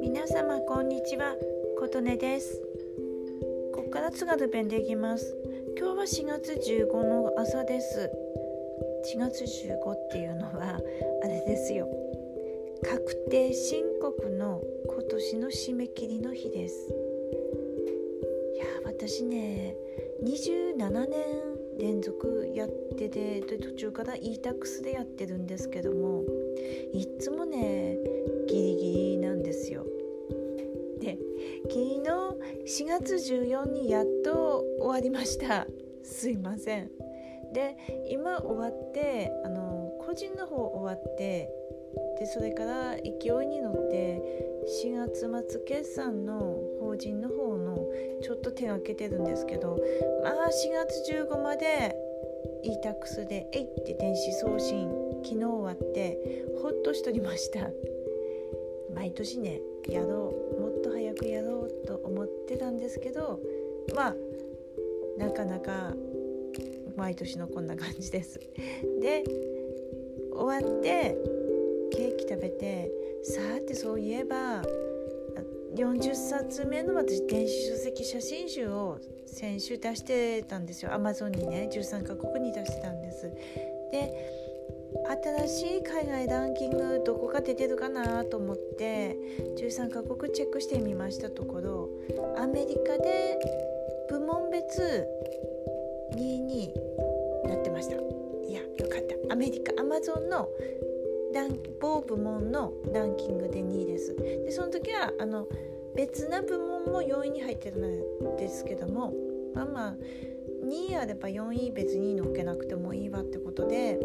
皆様こんにちは。琴音です。ここから津軽弁でいきます。今日は4月15の朝です。4月15っていうのはあれですよ。確定申告の今年の締め切りの日です。いや私ね27年連続やってて途中から e-tax でやってるんですけどもいっつもねギリギリなんですよ。で昨日4月14にやっと終わりましたすいません。で今終わってあの個人の方終わってでそれから勢いに乗って4月末決算の法人の方のちょっと手がけてるんですけどまあ4月15まで e-tax で「えい!」って電子送信昨日終わってほっとしとりました毎年ねやろうもっと早くやろうと思ってたんですけどまあなかなか毎年のこんな感じですで終わってケーキ食べてさてそういえば40冊目の私電子書籍写真集を先週出してたんですよ。アマゾンにね13カ国に出してたんです。で新しい海外ランキングどこか出てるかなと思って13カ国チェックしてみましたところアメリカで部門別2位になってました。いやよかった。アメリカアマゾンの某部門のランキングで2位です。でその時はあの別な部門も4位に入ってるんですけどもまあまあ2位あれば4位別に乗っけなくてもいいわってことで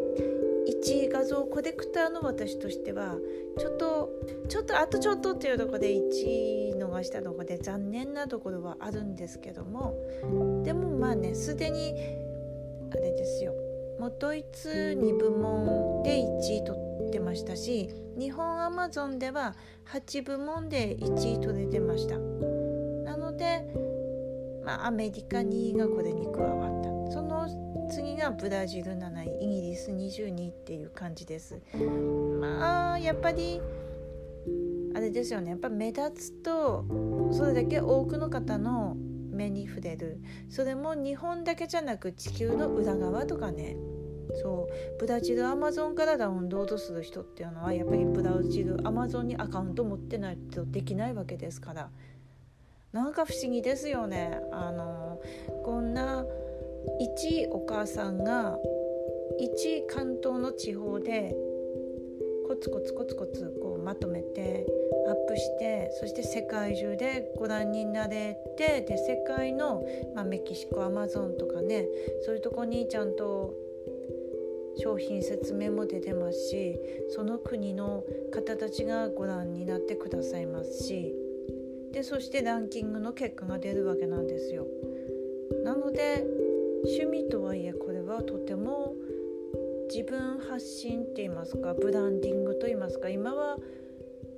1位画像コレクターの私としてはちょっとちょっとあとちょっとっていうとこで1位逃したとこで残念なところはあるんですけどもでもまあねすでにあれですよ。もうドイツ2部門で1位取ってましたし日本アマゾンでは8部門で1位取れてました。なので、まあ、アメリカ2位がこれに加わった。その次がブラジル7位イギリス22位っていう感じです。まあやっぱりあれですよね。やっぱ目立つとそれだけ多くの方の目に触れる。それも日本だけじゃなく地球の裏側とかね。そう。ブラジルアマゾンからダウンロードする人っていうのはやっぱりブラジルアマゾンにアカウント持ってないとできないわけですから。なんか不思議ですよね。あのこんな一お母さんが一関東の地方でコツコツコツコツこうまとめてアップしてそして世界中でご覧になれてで世界の、まあ、メキシコアマゾンとかねそういうとこにちゃんと商品説明も出てますしその国の方たちがご覧になってくださいますしでそしてランキングの結果が出るわけなんですよ。なので趣味とはいえこれはとても自分発信って言いますかブランディングと言いますか今は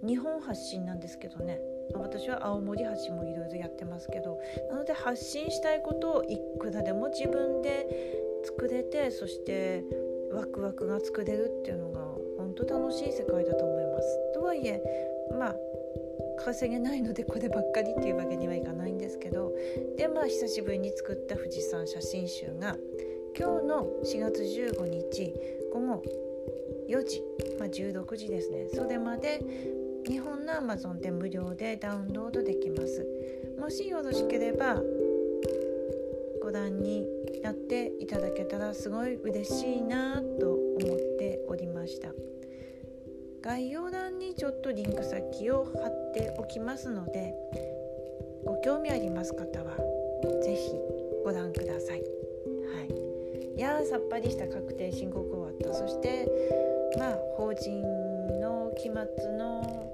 日本発信なんですけどね。私は青森発信もいろいろやってますけど。なので発信したいことをいくらでも自分で作れてそしてワクワクが作れるっていうのが本当楽しい世界だと思います。とはいえまあ稼げないのでこればっかりっていうわけにはいかないんですけど。でまあ久しぶりに作った富士山写真集が今日の4月15日午後4時、まあ、16時ですね。それまで日本の Amazon で無料でダウンロードできます。もしよろしければご覧になっていただけたらすごい嬉しいなと思っておりました。概要欄にちょっとリンク先を貼っておきますのでご興味あります方は是非ご覧ください。はい、いやさっぱりした確定申告終わった。そしてまあ法人の期末の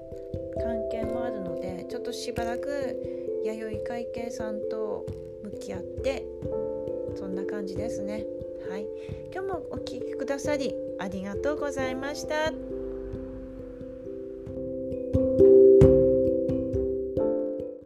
としばらく弥生会計さんと向き合ってそんな感じですね。はい、今日もお聴きくださりありがとうございました。